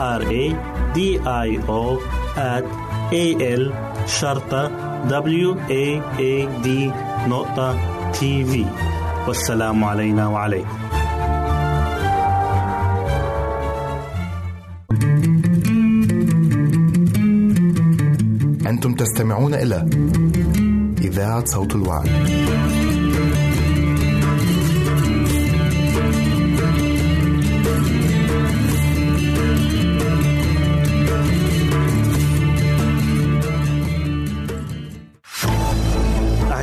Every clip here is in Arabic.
R A D I O at A L شرطة W A A D نقطة تي في والسلام علينا وعليكم أنتم تستمعون إلى إذاعة صوت الوعد.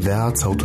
إذاعة صوت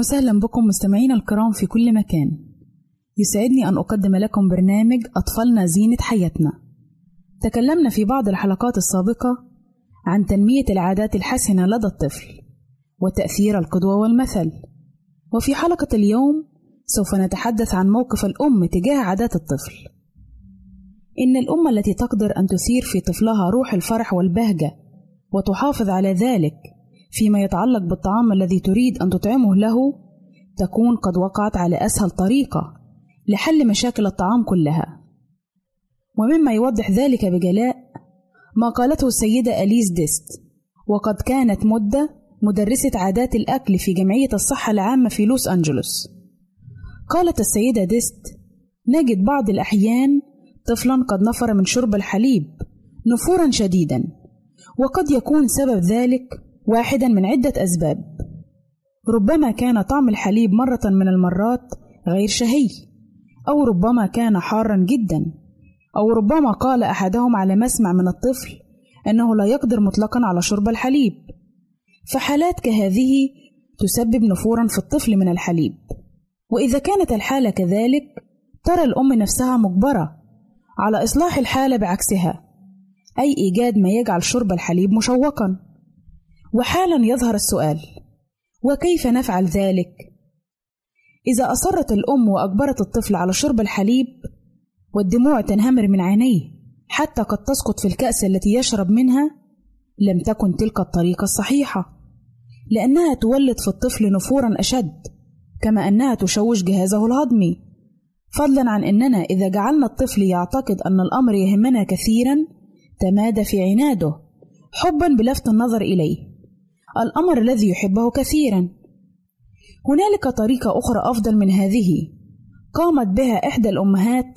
وسهلا بكم مستمعينا الكرام في كل مكان. يسعدني أن أقدم لكم برنامج أطفالنا زينة حياتنا. تكلمنا في بعض الحلقات السابقة عن تنمية العادات الحسنة لدى الطفل وتأثير القدوة والمثل. وفي حلقة اليوم سوف نتحدث عن موقف الأم تجاه عادات الطفل. إن الأم التي تقدر أن تثير في طفلها روح الفرح والبهجة وتحافظ على ذلك فيما يتعلق بالطعام الذي تريد أن تطعمه له تكون قد وقعت على أسهل طريقة لحل مشاكل الطعام كلها. ومما يوضح ذلك بجلاء ما قالته السيدة أليس ديست وقد كانت مدة مدرسة عادات الأكل في جمعية الصحة العامة في لوس أنجلوس. قالت السيدة ديست نجد بعض الأحيان طفلا قد نفر من شرب الحليب نفورا شديدا وقد يكون سبب ذلك واحدا من عدة أسباب. ربما كان طعم الحليب مرة من المرات غير شهي أو ربما كان حارا جدا أو ربما قال أحدهم على مسمع من الطفل أنه لا يقدر مطلقا على شرب الحليب. فحالات كهذه تسبب نفورا في الطفل من الحليب. وإذا كانت الحالة كذلك ترى الأم نفسها مجبرة على إصلاح الحالة بعكسها أي إيجاد ما يجعل شرب الحليب مشوقا. وحالا يظهر السؤال وكيف نفعل ذلك؟ إذا أصرت الأم وأجبرت الطفل على شرب الحليب والدموع تنهمر من عينيه حتى قد تسقط في الكأس التي يشرب منها لم تكن تلك الطريقة الصحيحة لأنها تولد في الطفل نفورا أشد كما أنها تشوش جهازه الهضمي. فضلا عن أننا إذا جعلنا الطفل يعتقد أن الأمر يهمنا كثيرا تمادى في عناده حبا بلفت النظر إليه. الأمر الذي يحبه كثيرا. هنالك طريقة أخرى أفضل من هذه. قامت بها إحدى الأمهات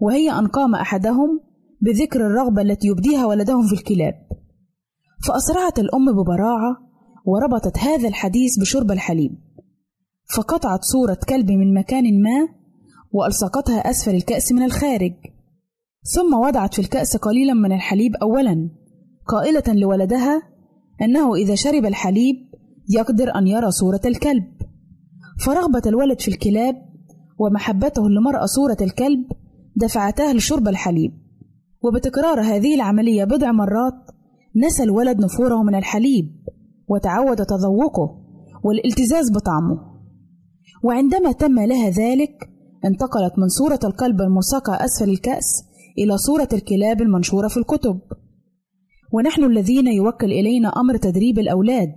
وهي أن قام أحدهم بذكر الرغبة التي يبديها ولدهم في الكلاب. فأسرعت الأم ببراعة وربطت هذا الحديث بشرب الحليب. فقطعت صورة كلب من مكان ما وألصقتها أسفل الكأس من الخارج. ثم وضعت في الكأس قليلا من الحليب أولا قائلة لولدها أنه إذا شرب الحليب يقدر أن يرى صورة الكلب. فرغبة الولد في الكلاب ومحبته لمرأة صورة الكلب دفعتاه لشرب الحليب. وبتكرار هذه العملية بضع مرات نسى الولد نفوره من الحليب وتعود تذوقه والالتزاز بطعمه. وعندما تم لها ذلك انتقلت من صورة الكلب الملصقة أسفل الكأس إلى صورة الكلاب المنشورة في الكتب. ونحن الذين يوكل إلينا أمر تدريب الأولاد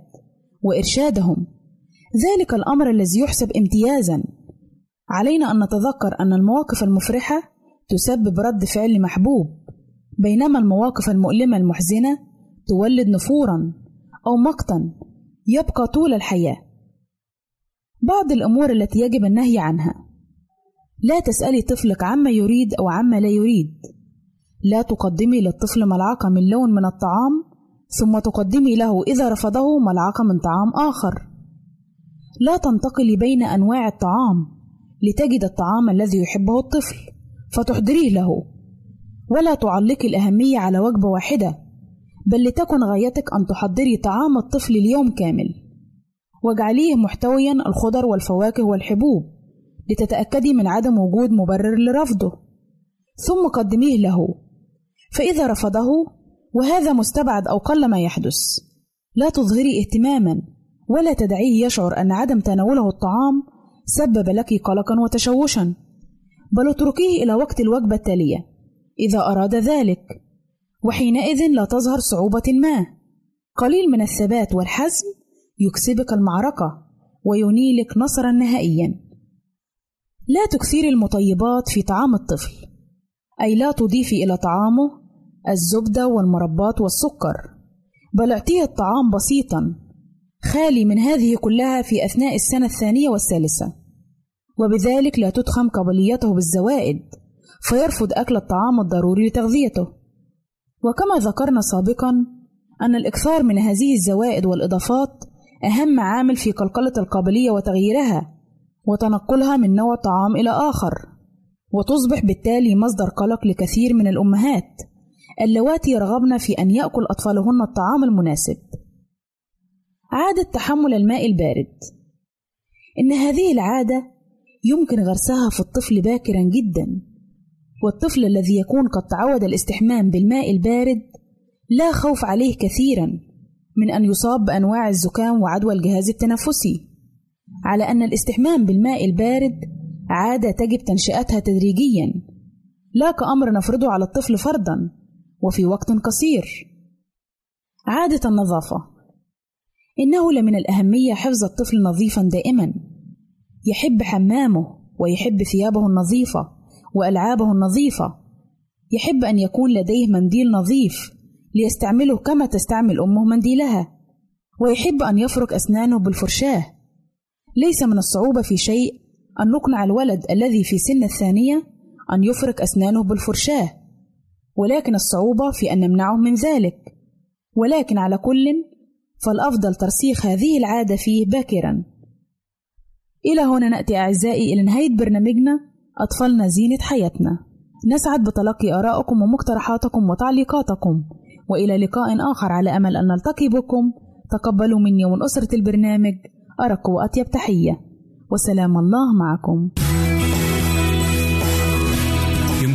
وإرشادهم. ذلك الأمر الذي يحسب امتيازا. علينا أن نتذكر أن المواقف المفرحة تسبب رد فعل محبوب بينما المواقف المؤلمة المحزنة تولد نفورا أو مقتا يبقى طول الحياة. بعض الأمور التي يجب النهي عنها. لا تسألي طفلك عما يريد أو عما لا يريد. لا تقدمي للطفل ملعقة من لون من الطعام ثم تقدمي له إذا رفضه ملعقة من طعام آخر. لا تنتقلي بين أنواع الطعام لتجد الطعام الذي يحبه الطفل فتحضريه له. ولا تعلقي الأهمية على وجبة واحدة بل لتكن غايتك أن تحضري طعام الطفل اليوم كامل. واجعليه محتويا الخضر والفواكه والحبوب لتتأكدي من عدم وجود مبرر لرفضه. ثم قدميه له. فإذا رفضه وهذا مستبعد أو قل ما يحدث. لا تظهري اهتماما ولا تدعيه يشعر أن عدم تناوله الطعام سبب لك قلقا وتشوشا. بل اتركيه إلى وقت الوجبة التالية إذا أراد ذلك. وحينئذ لا تظهر صعوبة ما. قليل من الثبات والحزم يكسبك المعركة وينيلك نصرا نهائيا. لا تكثير المطيبات في طعام الطفل أي لا تضيفي إلى طعامه الزبدة والمربات والسكر. بل اعطيه الطعام بسيطا خالي من هذه كلها في أثناء السنة الثانية والثالثة. وبذلك لا تضخم قابليته بالزوائد فيرفض أكل الطعام الضروري لتغذيته. وكما ذكرنا سابقا أن الإكثار من هذه الزوائد والإضافات أهم عامل في قلقلة القابلية وتغييرها وتنقلها من نوع طعام إلى آخر وتصبح بالتالي مصدر قلق لكثير من الأمهات. اللواتي يرغبن في أن يأكل أطفالهن الطعام المناسب. عادة تحمل الماء البارد. إن هذه العادة يمكن غرسها في الطفل باكرا جدا والطفل الذي يكون قد تعود الاستحمام بالماء البارد لا خوف عليه كثيرا من أن يصاب بأنواع الزكام وعدوى الجهاز التنفسي. على أن الاستحمام بالماء البارد عادة تجب تنشئتها تدريجيا لا كأمر نفرضه على الطفل فرضا. وفي وقت قصير. عادة النظافة. إنه لمن الأهمية حفظ الطفل نظيفا دائما. يحب حمامه ويحب ثيابه النظيفة وألعابه النظيفة. يحب أن يكون لديه منديل نظيف ليستعمله كما تستعمل أمه منديلها. ويحب أن يفرك أسنانه بالفرشاة. ليس من الصعوبة في شيء أن نقنع الولد الذي في سن الثانية أن يفرك أسنانه بالفرشاة. ولكن الصعوبة في أن نمنعه من ذلك. ولكن على كل فالأفضل ترسيخ هذه العادة فيه باكرا. إلى هنا نأتي أعزائي إلى نهاية برنامجنا أطفالنا زينة حياتنا. نسعد بتلقي آرائكم ومقترحاتكم وتعليقاتكم. وإلى لقاء آخر على أمل أن نلتقي بكم. تقبلوا مني ومن أسرة البرنامج. أرق وأطيب تحية. وسلام الله معكم.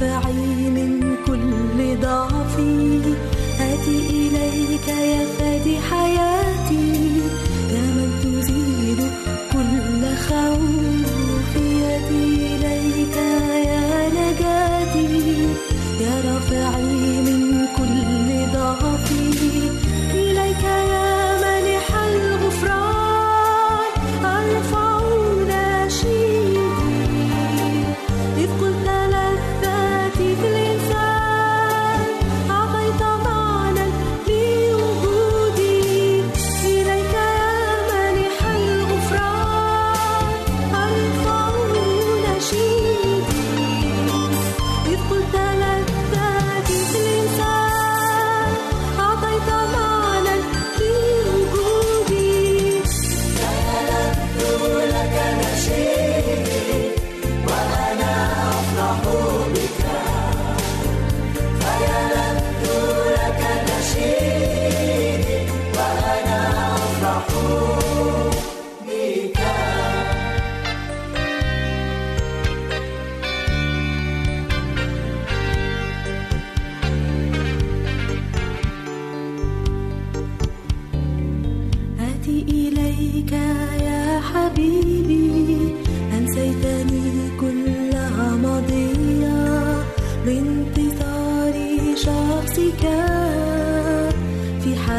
في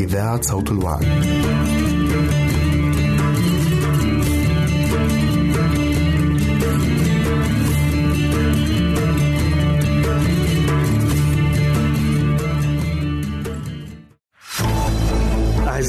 إذاعة صوت الوعد.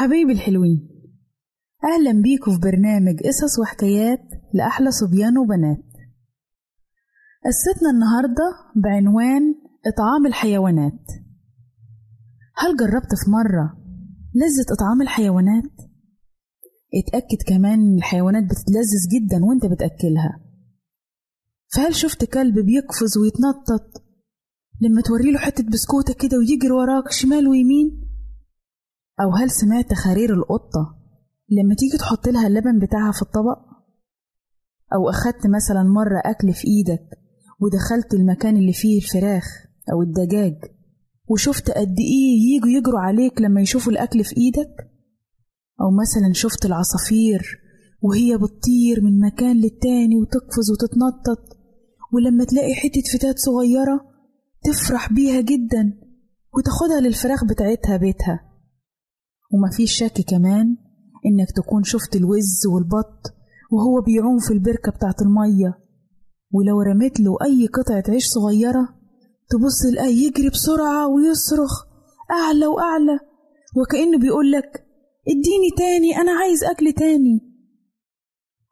حبايبي الحلوين أهلا بيكم في برنامج قصص وحكايات لأحلى صبيان وبنات قصتنا النهاردة بعنوان إطعام الحيوانات هل جربت في مرة لذة إطعام الحيوانات؟ اتأكد كمان إن الحيوانات بتتلذذ جدا وأنت بتأكلها فهل شفت كلب بيقفز ويتنطط لما توريله حتة بسكوتة كده ويجري وراك شمال ويمين؟ أو هل سمعت خرير القطة لما تيجي تحط لها اللبن بتاعها في الطبق؟ أو أخدت مثلا مرة أكل في إيدك ودخلت المكان اللي فيه الفراخ أو الدجاج وشفت قد إيه ييجوا يجروا عليك لما يشوفوا الأكل في إيدك؟ أو مثلا شفت العصافير وهي بتطير من مكان للتاني وتقفز وتتنطط ولما تلاقي حتة فتات صغيرة تفرح بيها جدا وتاخدها للفراخ بتاعتها بيتها ومفيش شك كمان إنك تكون شفت الوز والبط وهو بيعوم في البركة بتاعت المية. ولو رميت له أي قطعة عيش صغيرة تبص لقاه يجري بسرعة ويصرخ أعلى وأعلى وكأنه بيقولك إديني تاني أنا عايز أكل تاني.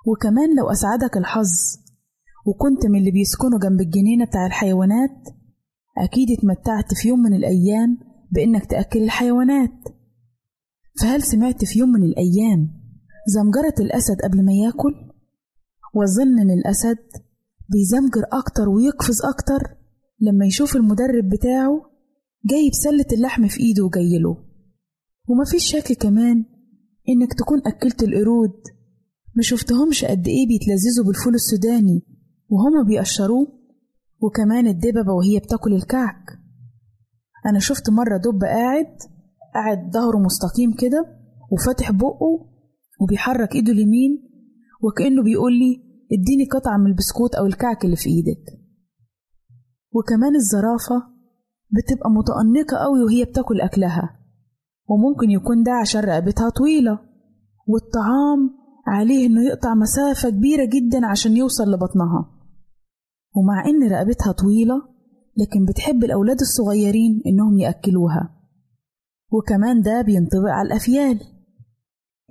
وكمان لو أسعدك الحظ وكنت من اللي بيسكنوا جنب الجنينة بتاع الحيوانات أكيد اتمتعت في يوم من الأيام بإنك تأكل الحيوانات. فهل سمعت في يوم من الأيام زمجرة الأسد قبل ما ياكل؟ وظن إن الأسد بيزمجر أكتر ويقفز أكتر لما يشوف المدرب بتاعه جايب سلة اللحم في إيده وجايله ومفيش شك كمان إنك تكون أكلت القرود ما شفتهمش قد إيه بيتلذذوا بالفول السوداني وهما بيقشروه وكمان الدببة وهي بتاكل الكعك أنا شفت مرة دب قاعد قاعد ظهره مستقيم كده وفاتح بقه وبيحرك ايده اليمين وكأنه بيقول لي اديني قطعة من البسكوت أو الكعك اللي في إيدك. وكمان الزرافة بتبقى متأنقة قوي وهي بتاكل أكلها وممكن يكون ده عشان رقبتها طويلة والطعام عليه إنه يقطع مسافة كبيرة جدا عشان يوصل لبطنها. ومع إن رقبتها طويلة لكن بتحب الأولاد الصغيرين إنهم يأكلوها. وكمان ده بينطبق على الأفيال.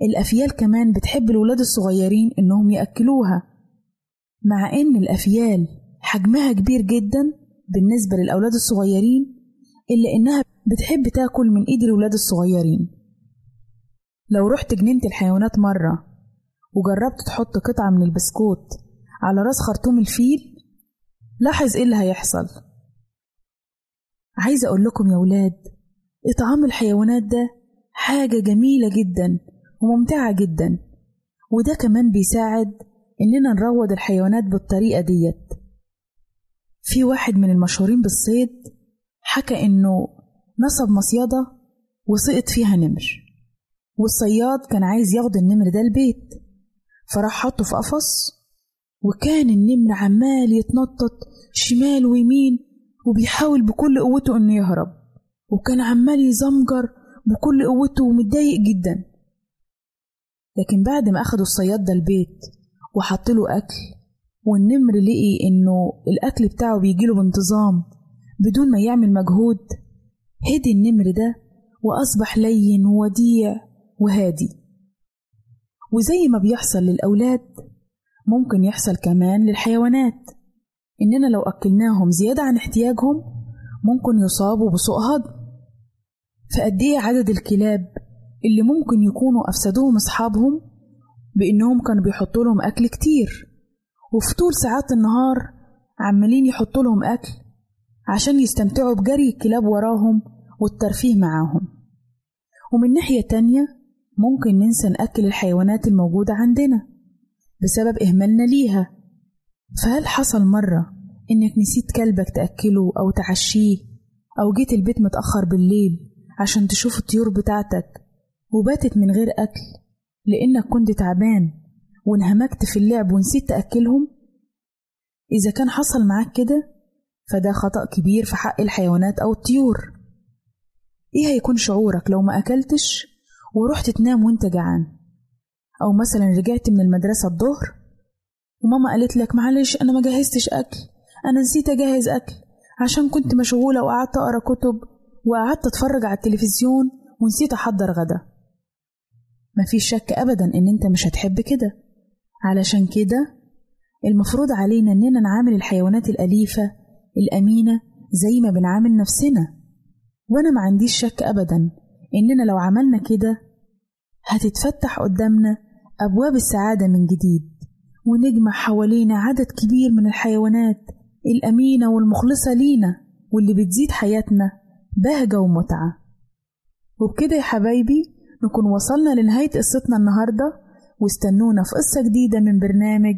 الأفيال كمان بتحب الولاد الصغيرين إنهم يأكلوها مع إن الأفيال حجمها كبير جدا بالنسبة للأولاد الصغيرين إلا إنها بتحب تاكل من إيد الولاد الصغيرين. لو رحت جنينة الحيوانات مرة وجربت تحط قطعة من البسكوت على رأس خرطوم الفيل لاحظ إيه اللي هيحصل. عايزة أقول لكم يا ولاد إطعام الحيوانات ده حاجة جميلة جدا وممتعة جدا. وده كمان بيساعد إننا نروض الحيوانات بالطريقة ديت. في واحد من المشهورين بالصيد حكى إنه نصب مصيدة وسقط فيها نمر والصياد كان عايز ياخد النمر ده البيت. فراح حطه في قفص وكان النمر عمال يتنطط شمال ويمين وبيحاول بكل قوته إنه يهرب. وكان عمال يزمجر بكل قوته ومتضايق جدا. لكن بعد ما أخدوا الصياد ده البيت وحطله أكل والنمر لقي إنه الأكل بتاعه بيجيله بانتظام بدون ما يعمل مجهود هدي النمر ده وأصبح لين ووديع وهادي. وزي ما بيحصل للأولاد ممكن يحصل كمان للحيوانات. إننا لو أكلناهم زيادة عن احتياجهم ممكن يصابوا بسوء هضم. فقد إيه عدد الكلاب اللي ممكن يكونوا أفسدوهم أصحابهم بإنهم كانوا بيحطوا لهم أكل كتير؟ وفي طول ساعات النهار عمالين يحطوا لهم أكل عشان يستمتعوا بجري الكلاب وراهم والترفيه معاهم. ومن ناحية تانية ممكن ننسى نأكل الحيوانات الموجودة عندنا بسبب إهمالنا ليها. فهل حصل مرة إنك نسيت كلبك تأكله أو تعشيه أو جيت البيت متأخر بالليل عشان تشوف الطيور بتاعتك. وباتت من غير أكل لأنك كنت تعبان وانهمكت في اللعب ونسيت تأكلهم؟ إذا كان حصل معاك كده فده خطأ كبير في حق الحيوانات أو الطيور. إيه هيكون شعورك لو ما أكلتش ورحت تنام وأنت جعان؟ أو مثلا رجعت من المدرسة الظهر وماما قالت لك معلش أنا ما جهزتش أكل أنا نسيت أجهز أكل عشان كنت مشغولة وقعدت أقرأ كتب. وقعدت أتفرج على التلفزيون ونسيت أحضر غدا. مفيش شك أبدا إن أنت مش هتحب كده. علشان كده المفروض علينا إننا نعامل الحيوانات الأليفة الأمينة زي ما بنعامل نفسنا. وأنا ما عنديش شك أبدا إننا لو عملنا كده هتتفتح قدامنا أبواب السعادة من جديد ونجمع حوالينا عدد كبير من الحيوانات الأمينة والمخلصة لينا واللي بتزيد حياتنا. بهجة ومتعة وبكده يا حبايبي نكون وصلنا لنهاية قصتنا النهاردة. واستنونا في قصة جديدة من برنامج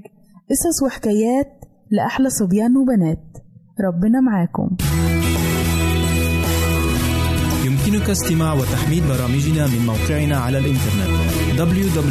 قصص وحكايات لأحلى صبيان وبنات. ربنا معاكم. يمكنك استماع وتحميل برامجنا من موقعنا على الإنترنت www.awr.org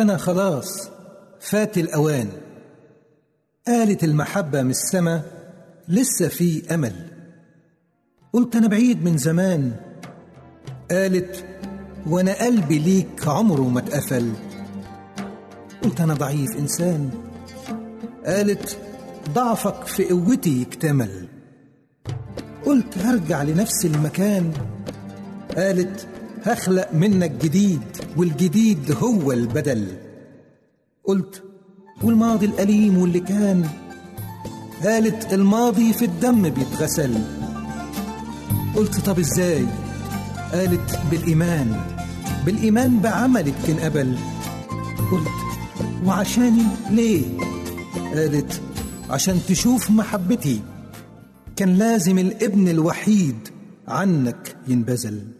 أنا خلاص. فات الأوان. قالت المحبة من السما لسه في أمل. قلت أنا بعيد من زمان. قالت وأنا قلبي ليك عمره ما اتقفل. قلت أنا ضعيف إنسان. قالت ضعفك في قوتي يكتمل. قلت هرجع لنفس المكان. قالت هخلق منك جديد والجديد هو البدل. قلت والماضي الأليم واللي كان؟ قالت الماضي في الدم بيتغسل. قلت طب إزاي؟ قالت بالإيمان. بالإيمان بعملك تنقبل قلت وعشاني؟ ليه؟ قالت عشان تشوف محبتي. كان لازم الابن الوحيد عنك ينبذل.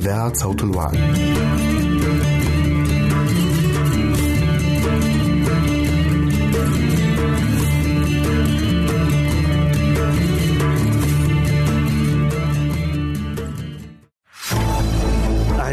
إذاعة صوت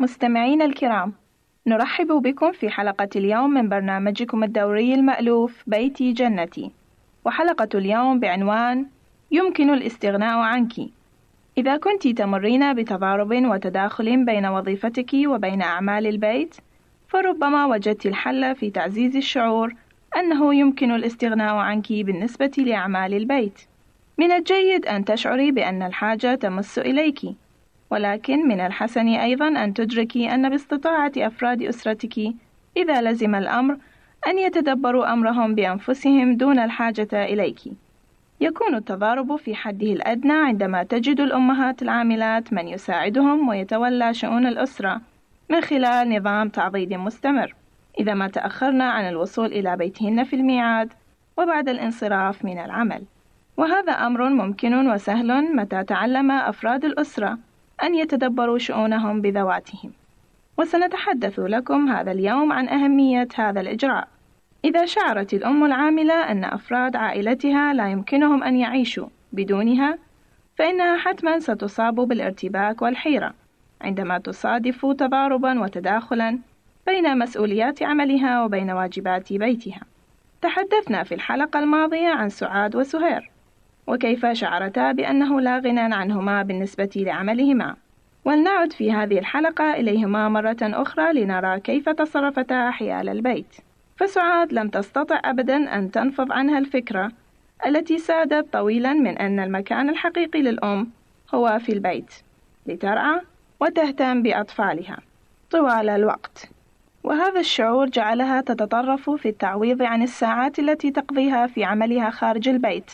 مستمعينا الكرام نرحب بكم في حلقة اليوم من برنامجكم الدوري المألوف بيتي جنتي. وحلقة اليوم بعنوان يمكن الاستغناء عنك إذا كنت تمرين بتضارب وتداخل بين وظيفتك وبين أعمال البيت فربما وجدت الحل في تعزيز الشعور أنه يمكن الاستغناء عنك بالنسبة لأعمال البيت. من الجيد أن تشعري بأن الحاجة تمس إليك. ولكن من الحسن أيضا أن تدركي أن باستطاعة أفراد أسرتك إذا لزم الأمر أن يتدبروا أمرهم بأنفسهم دون الحاجة إليك. يكون التضارب في حده الأدنى عندما تجد الأمهات العاملات من يساعدهم ويتولى شؤون الأسرة من خلال نظام تعضيد مستمر، إذا ما تأخرنا عن الوصول إلى بيتهن في الميعاد وبعد الانصراف من العمل. وهذا أمر ممكن وسهل متى تعلم أفراد الأسرة أن يتدبروا شؤونهم بذواتهم. وسنتحدث لكم هذا اليوم عن أهمية هذا الإجراء. إذا شعرت الأم العاملة أن أفراد عائلتها لا يمكنهم أن يعيشوا بدونها، فإنها حتما ستصاب بالارتباك والحيرة عندما تصادف تضاربا وتداخلا بين مسؤوليات عملها وبين واجبات بيتها. تحدثنا في الحلقة الماضية عن سعاد وسهير، وكيف شعرتا بأنه لا غنى عنهما بالنسبة لعملهما. ولنعد في هذه الحلقة إليهما مرة أخرى لنرى كيف تصرفتا حيال البيت. فسعاد لم تستطع أبدا أن تنفض عنها الفكرة التي سادت طويلا من أن المكان الحقيقي للأم هو في البيت لترعى وتهتم بأطفالها طوال الوقت وهذا الشعور جعلها تتطرف في التعويض عن الساعات التي تقضيها في عملها خارج البيت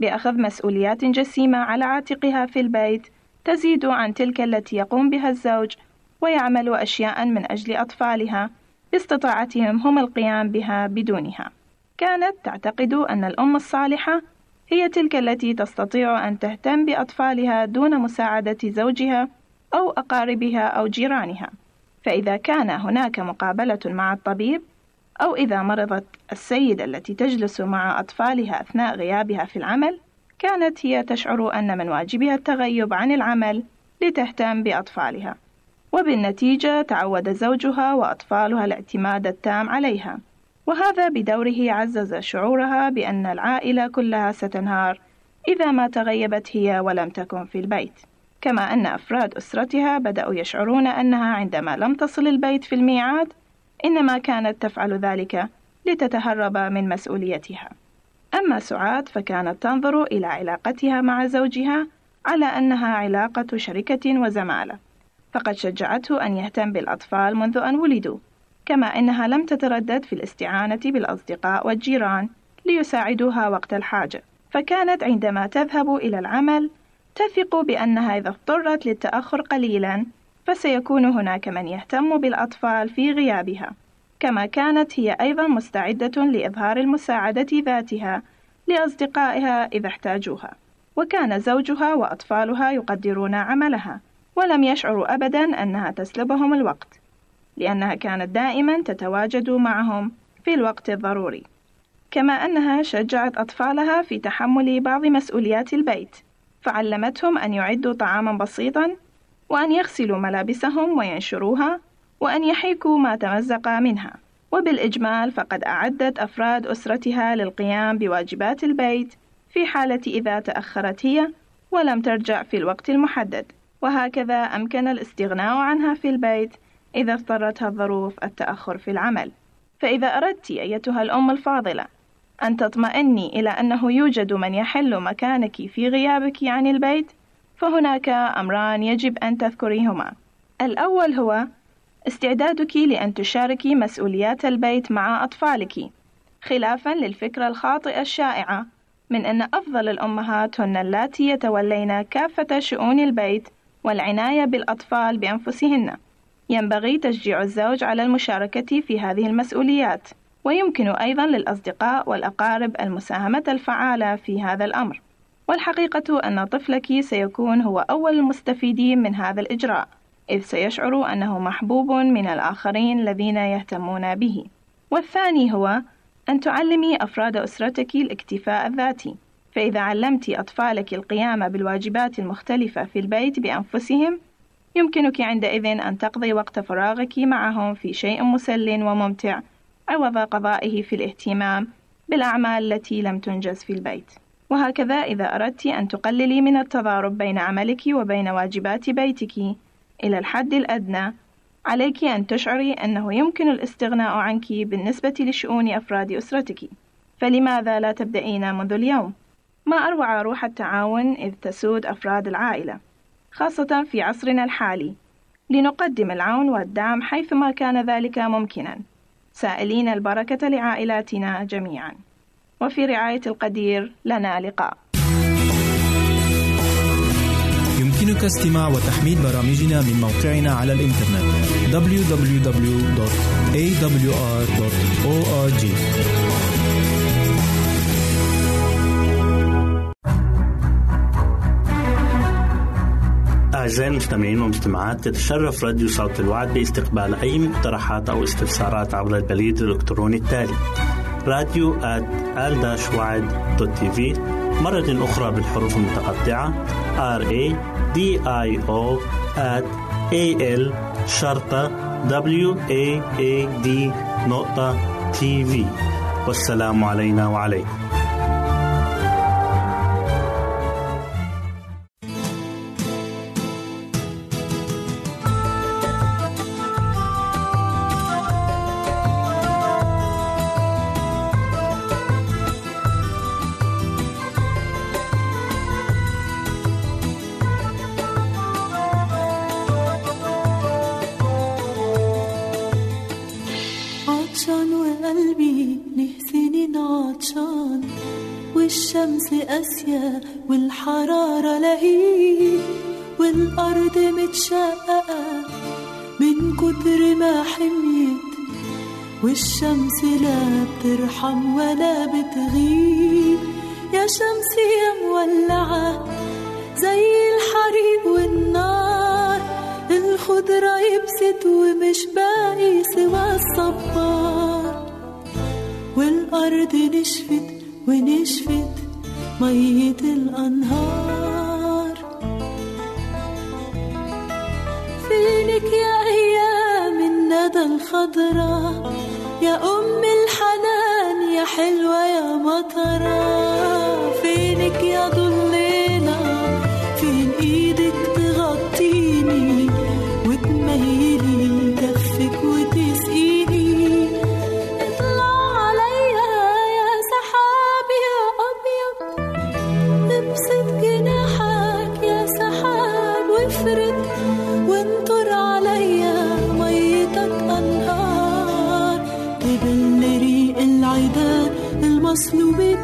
بأخذ مسؤوليات جسيمة على عاتقها في البيت تزيد عن تلك التي يقوم بها الزوج ويعمل أشياء من أجل أطفالها باستطاعتهم هم القيام بها بدونها. كانت تعتقد أن الأم الصالحة هي تلك التي تستطيع أن تهتم بأطفالها دون مساعدة زوجها أو أقاربها أو جيرانها. فإذا كان هناك مقابلة مع الطبيب أو إذا مرضت السيدة التي تجلس مع أطفالها أثناء غيابها في العمل، كانت هي تشعر أن من واجبها التغيب عن العمل لتهتم بأطفالها. وبالنتيجة تعود زوجها وأطفالها الاعتماد التام عليها، وهذا بدوره عزز شعورها بأن العائلة كلها ستنهار إذا ما تغيبت هي ولم تكن في البيت. كما أن أفراد أسرتها بدأوا يشعرون أنها عندما لم تصل البيت في الميعاد إنما كانت تفعل ذلك لتتهرب من مسؤوليتها. أما سعاد فكانت تنظر إلى علاقتها مع زوجها على أنها علاقة شركة وزمالة، فقد شجعته أن يهتم بالأطفال منذ أن ولدوا، كما أنها لم تتردد في الاستعانة بالأصدقاء والجيران ليساعدوها وقت الحاجة، فكانت عندما تذهب إلى العمل تثق بأنها إذا اضطرت للتأخر قليلا فسيكون هناك من يهتم بالأطفال في غيابها. كما كانت هي أيضا مستعدة لإظهار المساعدة ذاتها لأصدقائها إذا احتاجوها وكان زوجها وأطفالها يقدرون عملها ولم يشعروا أبدا أنها تسلبهم الوقت لأنها كانت دائما تتواجد معهم في الوقت الضروري كما أنها شجعت أطفالها في تحمل بعض مسؤوليات البيت فعلمتهم أن يعدوا طعاما بسيطا وأن يغسلوا ملابسهم وينشروها وأن يحيكوا ما تمزق منها. وبالإجمال فقد أعدت أفراد أسرتها للقيام بواجبات البيت في حالة إذا تأخرت هي ولم ترجع في الوقت المحدد. وهكذا أمكن الاستغناء عنها في البيت إذا اضطرتها الظروف التأخر في العمل. فإذا أردت أيتها الأم الفاضلة أن تطمئني إلى أنه يوجد من يحل مكانك في غيابك عن البيت فهناك أمران يجب أن تذكريهما. الأول هو استعدادك لأن تشاركي مسؤوليات البيت مع أطفالك خلافا للفكرة الخاطئة الشائعة من أن أفضل الأمهات هن اللاتي يتولين كافة شؤون البيت والعناية بالأطفال بأنفسهن. ينبغي تشجيع الزوج على المشاركة في هذه المسؤوليات ويمكن أيضا للأصدقاء والأقارب المساهمة الفعالة في هذا الأمر. والحقيقة أن طفلك سيكون هو أول المستفيدين من هذا الإجراء إذ سيشعر أنه محبوب من الآخرين الذين يهتمون به. والثاني هو أن تعلمي أفراد أسرتك الاكتفاء الذاتي، فإذا علمت أطفالك القيام بالواجبات المختلفة في البيت بأنفسهم، يمكنك عندئذ أن تقضي وقت فراغك معهم في شيء مسل وممتع عوض قضائه في الاهتمام بالأعمال التي لم تنجز في البيت. وهكذا إذا أردت أن تقللي من التضارب بين عملك وبين واجبات بيتك، إلى الحد الأدنى. عليك أن تشعري أنه يمكن الاستغناء عنك بالنسبة لشؤون أفراد أسرتك. فلماذا لا تبدأين منذ اليوم؟ ما أروع روح التعاون إذ تسود أفراد العائلة خاصة في عصرنا الحالي. لنقدم العون والدعم حيثما كان ذلك ممكنا. سائلين البركة لعائلاتنا جميعا. وفي رعاية القدير لنا لقاء. يمكنك استماع وتحميل برامجنا من موقعنا على الإنترنت www.awr.org أعزائي المستمعين والمستمعات تتشرف راديو صوت الوعد باستقبال أي مقترحات أو استفسارات عبر البريد الإلكتروني التالي. راديو @al-waad.tv مرة أخرى بالحروف المتقطعة. R a d i o a l شرطة w a a d نقطة تي في والسلام علينا وعليكم. والشمس لا بترحم ولا بتغيب. يا شمس يا مولعة زي الحريق والنار. الخضرة يبست ومش باقي سوى الصبار. والأرض نشفت ونشفت مية الأنهار. فينك يا أيام الندى الخضرة؟ يا أم الحنان يا حلوة يا مطران. Snoopy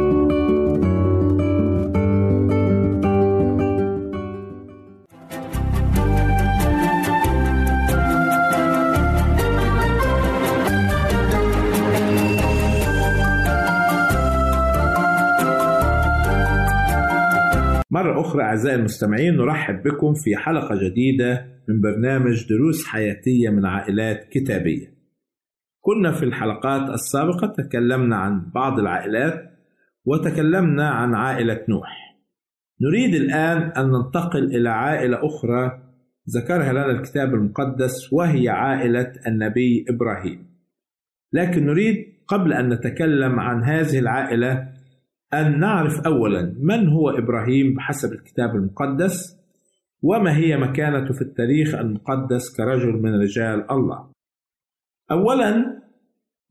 أخرى أعزائي المستمعين نرحب بكم في حلقة جديدة من برنامج دروس حياتية من عائلات كتابية. كنا في الحلقات السابقة تكلمنا عن بعض العائلات وتكلمنا عن عائلة نوح. نريد الآن أن ننتقل إلى عائلة أخرى ذكرها لنا الكتاب المقدس وهي عائلة النبي إبراهيم. لكن نريد قبل أن نتكلم عن هذه العائلة أن نعرف أولا من هو إبراهيم بحسب الكتاب المقدس وما هي مكانته في التاريخ المقدس كرجل من رجال الله. أولا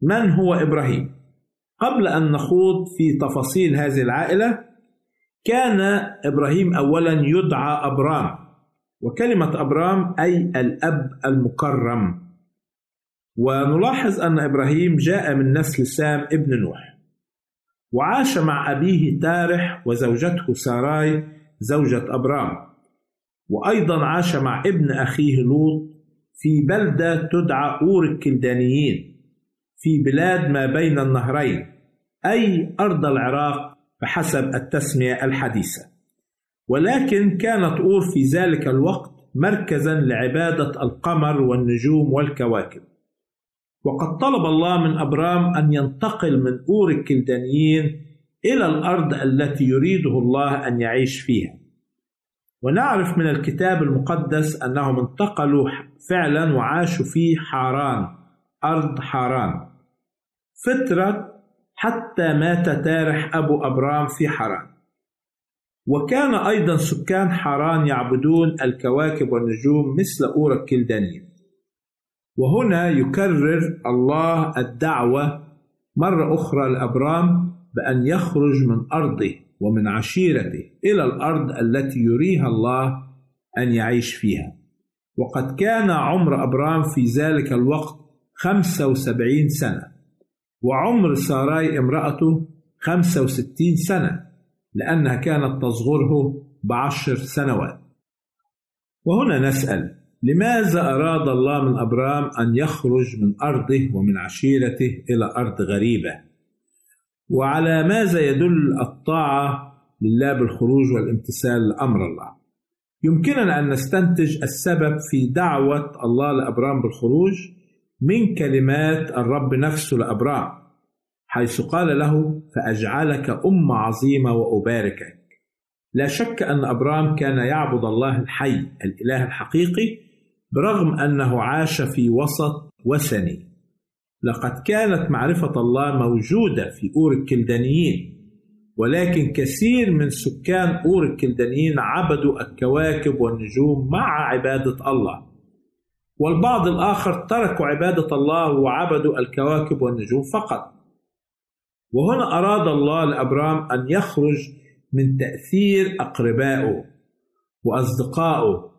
من هو إبراهيم؟ قبل أن نخوض في تفاصيل هذه العائلة كان إبراهيم أولا يدعى أبرام وكلمة أبرام أي الأب المكرم ونلاحظ أن إبراهيم جاء من نسل سام ابن نوح وعاش مع أبيه تارح وزوجته ساراي زوجة أبرام. وأيضا عاش مع ابن أخيه لوط في بلدة تدعى أور الكلدانيين في بلاد ما بين النهرين أي أرض العراق بحسب التسمية الحديثة. ولكن كانت أور في ذلك الوقت مركزا لعبادة القمر والنجوم والكواكب. وقد طلب الله من أبرام أن ينتقل من أور الكلدانيين إلى الأرض التي يريده الله أن يعيش فيها. ونعرف من الكتاب المقدس أنهم انتقلوا فعلا وعاشوا في حاران أرض حاران. فترة حتى مات تارح أبو أبرام في حران وكان أيضا سكان حران يعبدون الكواكب والنجوم مثل أور الكلدانيين وهنا يكرر الله الدعوة مرة أخرى لأبرام بأن يخرج من أرضه ومن عشيرته إلى الأرض التي يريها الله أن يعيش فيها. وقد كان عمر أبرام في ذلك الوقت خمسة وسبعين سنة وعمر ساراي امرأته خمسة وستين سنة لأنها كانت تصغره بعشر سنوات. وهنا نسأل لماذا أراد الله من أبرام أن يخرج من أرضه ومن عشيرته إلى أرض غريبة؟ وعلى ماذا يدل الطاعة لله بالخروج والامتثال لأمر الله؟ يمكننا أن نستنتج السبب في دعوة الله لأبرام بالخروج من كلمات الرب نفسه لأبرام حيث قال له فأجعلك أمة عظيمة وأباركك. لا شك أن أبرام كان يعبد الله الحي الإله الحقيقي برغم أنه عاش في وسط وثني. لقد كانت معرفة الله موجودة في أور الكلدانيين ولكن كثير من سكان أور الكلدانيين عبدوا الكواكب والنجوم مع عبادة الله. والبعض الآخر تركوا عبادة الله وعبدوا الكواكب والنجوم فقط. وهنا أراد الله لأبرام أن يخرج من تأثير أقربائه وأصدقائه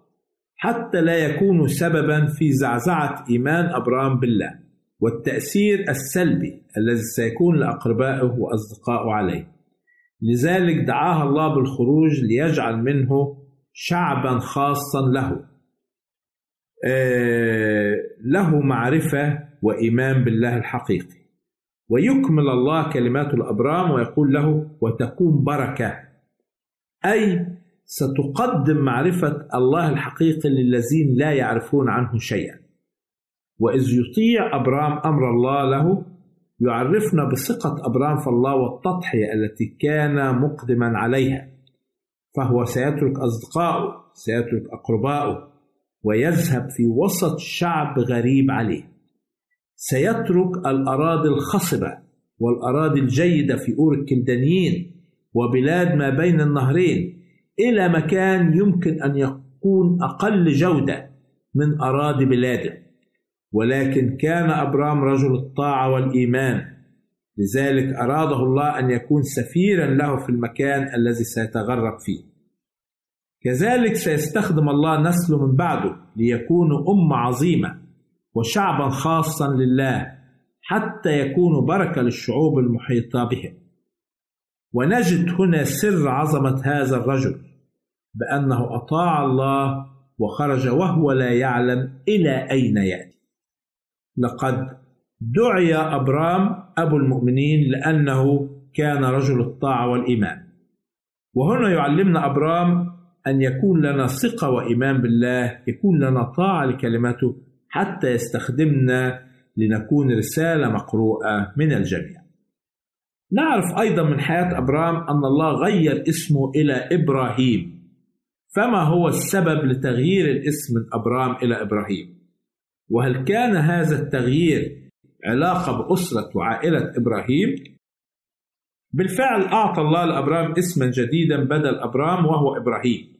حتى لا يكونوا سببا في زعزعة إيمان أبرام بالله والتأثير السلبي الذي سيكون لأقربائه وأصدقائه عليه. لذلك دعاها الله بالخروج ليجعل منه شعبا خاصا له. آه له معرفة وإيمان بالله الحقيقي. ويكمل الله كلمات الأبرام ويقول له وتكون بركة أي ستقدم معرفة الله الحقيقي للذين لا يعرفون عنه شيئا. وإذ يطيع أبرام أمر الله له يعرفنا بثقة أبرام في الله والتضحية التي كان مقدما عليها. فهو سيترك أصدقائه سيترك أقربائه ويذهب في وسط شعب غريب عليه. سيترك الأراضي الخصبة والأراضي الجيدة في أور الكلدانيين وبلاد ما بين النهرين إلى مكان يمكن أن يكون أقل جودة من أراضي بلاده. ولكن كان أبرام رجل الطاعة والإيمان. لذلك أراده الله أن يكون سفيرا له في المكان الذي سيتغرب فيه. كذلك سيستخدم الله نسله من بعده ليكونوا أمة عظيمة وشعبا خاصا لله حتى يكونوا بركة للشعوب المحيطة بهم. ونجد هنا سر عظمة هذا الرجل بأنه أطاع الله وخرج وهو لا يعلم إلى أين يأتي. لقد دعي أبرام أبو المؤمنين لأنه كان رجل الطاعة والإيمان. وهنا يعلمنا أبرام أن يكون لنا ثقة وإيمان بالله يكون لنا طاعة لكلمته حتى يستخدمنا لنكون رسالة مقروءة من الجميع. نعرف أيضا من حياة أبرام أن الله غير اسمه إلى إبراهيم. فما هو السبب لتغيير الاسم من أبرام إلى إبراهيم؟ وهل كان هذا التغيير علاقة بأسرة وعائلة إبراهيم؟ بالفعل أعطى الله لأبرام اسما جديدا بدل أبرام وهو إبراهيم.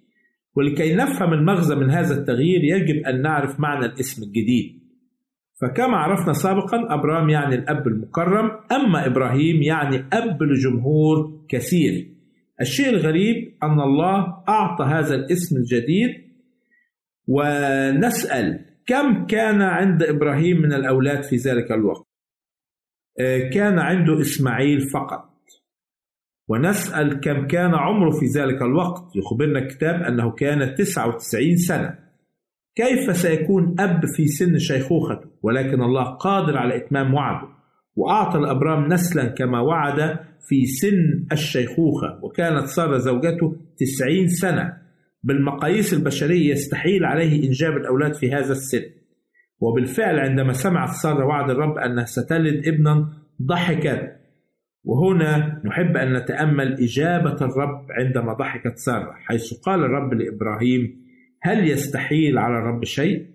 ولكي نفهم المغزى من هذا التغيير يجب أن نعرف معنى الاسم الجديد. فكما عرفنا سابقا أبرام يعني الأب المكرم أما إبراهيم يعني أب لجمهور كثير. الشيء الغريب أن الله أعطى هذا الاسم الجديد ونسأل كم كان عند إبراهيم من الأولاد في ذلك الوقت؟ آه، كان عنده إسماعيل فقط. ونسأل كم كان عمره في ذلك الوقت. يخبرنا الكتاب أنه كان 99 سنة. كيف سيكون أب في سن شيخوخته ولكن الله قادر على إتمام وعده وأعطى الأبرام نسلا كما وعد في سن الشيخوخة وكانت سارة زوجته 90 سنة. بالمقاييس البشرية يستحيل عليه إنجاب الأولاد في هذا السن. وبالفعل عندما سمعت سارة وعد الرب أنها ستلد ابنا ضحكت وهنا نحب أن نتأمل إجابة الرب عندما ضحكت سارة حيث قال الرب لإبراهيم هل يستحيل على الرب شيء؟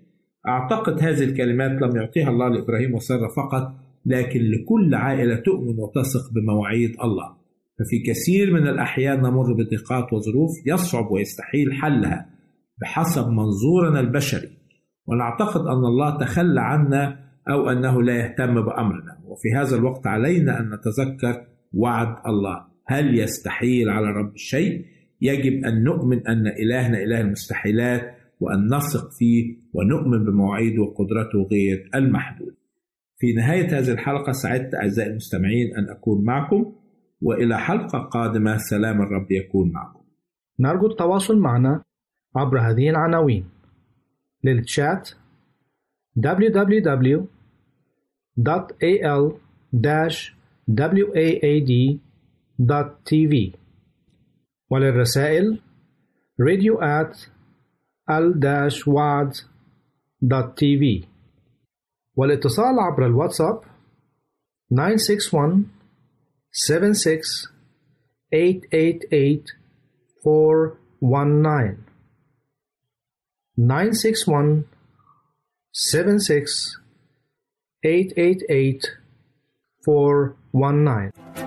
أعتقد هذه الكلمات لم يعطيها الله لإبراهيم وسارة فقط لكن لكل عائلة تؤمن وتثق بمواعيد الله ففي كثير من الأحيان نمر بضيقات وظروف يصعب ويستحيل حلها بحسب منظورنا البشري ونعتقد أن الله تخلى عنا أو أنه لا يهتم بأمرنا وفي هذا الوقت علينا أن نتذكر وعد الله هل يستحيل على رب الشيء؟ يجب أن نؤمن أن إلهنا إله المستحيلات وأن نثق فيه ونؤمن بمواعيده وقدرته غير المحدود. في نهاية هذه الحلقة سعدت أعزائي المستمعين أن أكون معكم وإلى حلقة قادمة سلام الرب يكون معكم. نرجو التواصل معنا عبر هذه العناوين. للتشات www.al-waad.tv وللرسائل radio at al-wad.tv والاتصال عبر الواتساب 961 76 888 419 961 76 888 419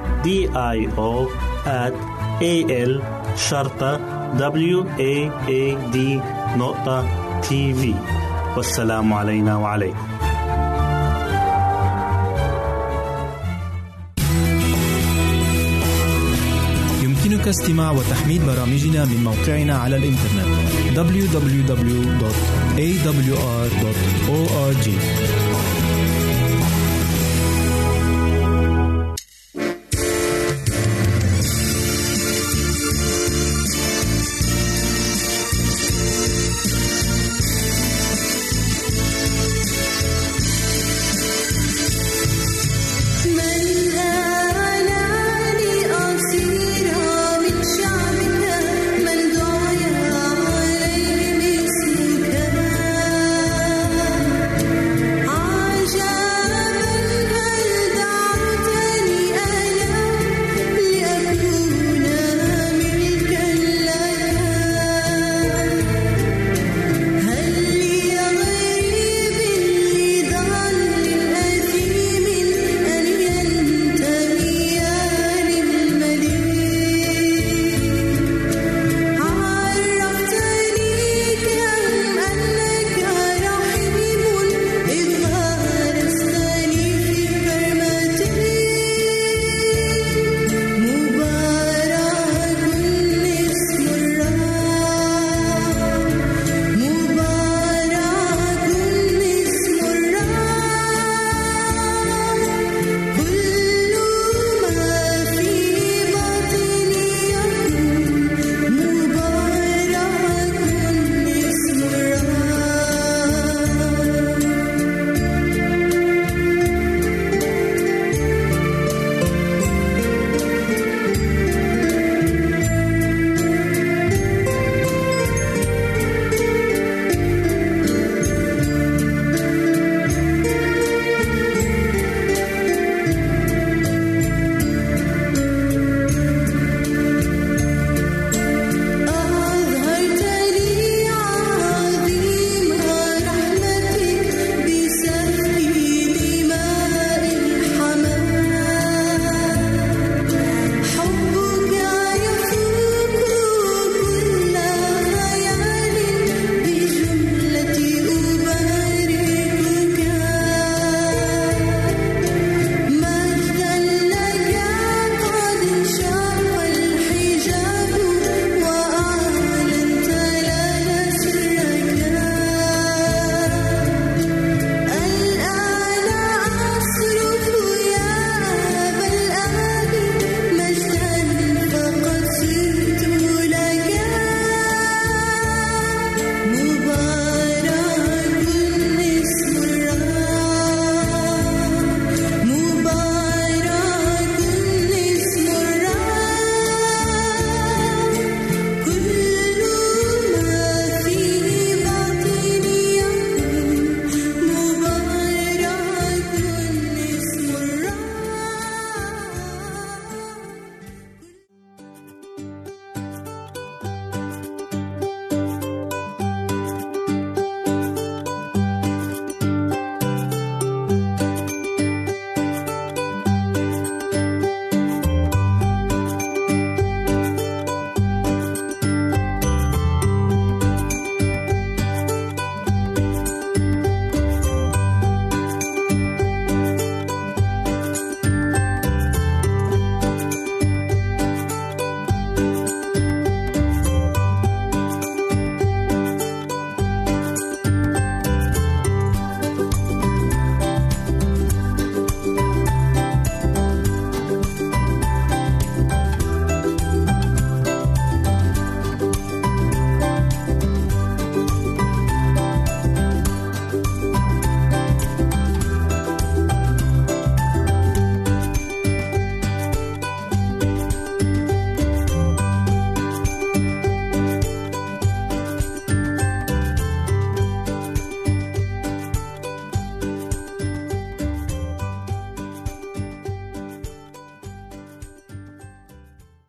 D I O at A L شرطة W A A D نقطة تي في والسلام علينا وعليكم. يمكنك استماع وتحميل برامجنا من موقعنا على الإنترنت www.awr.org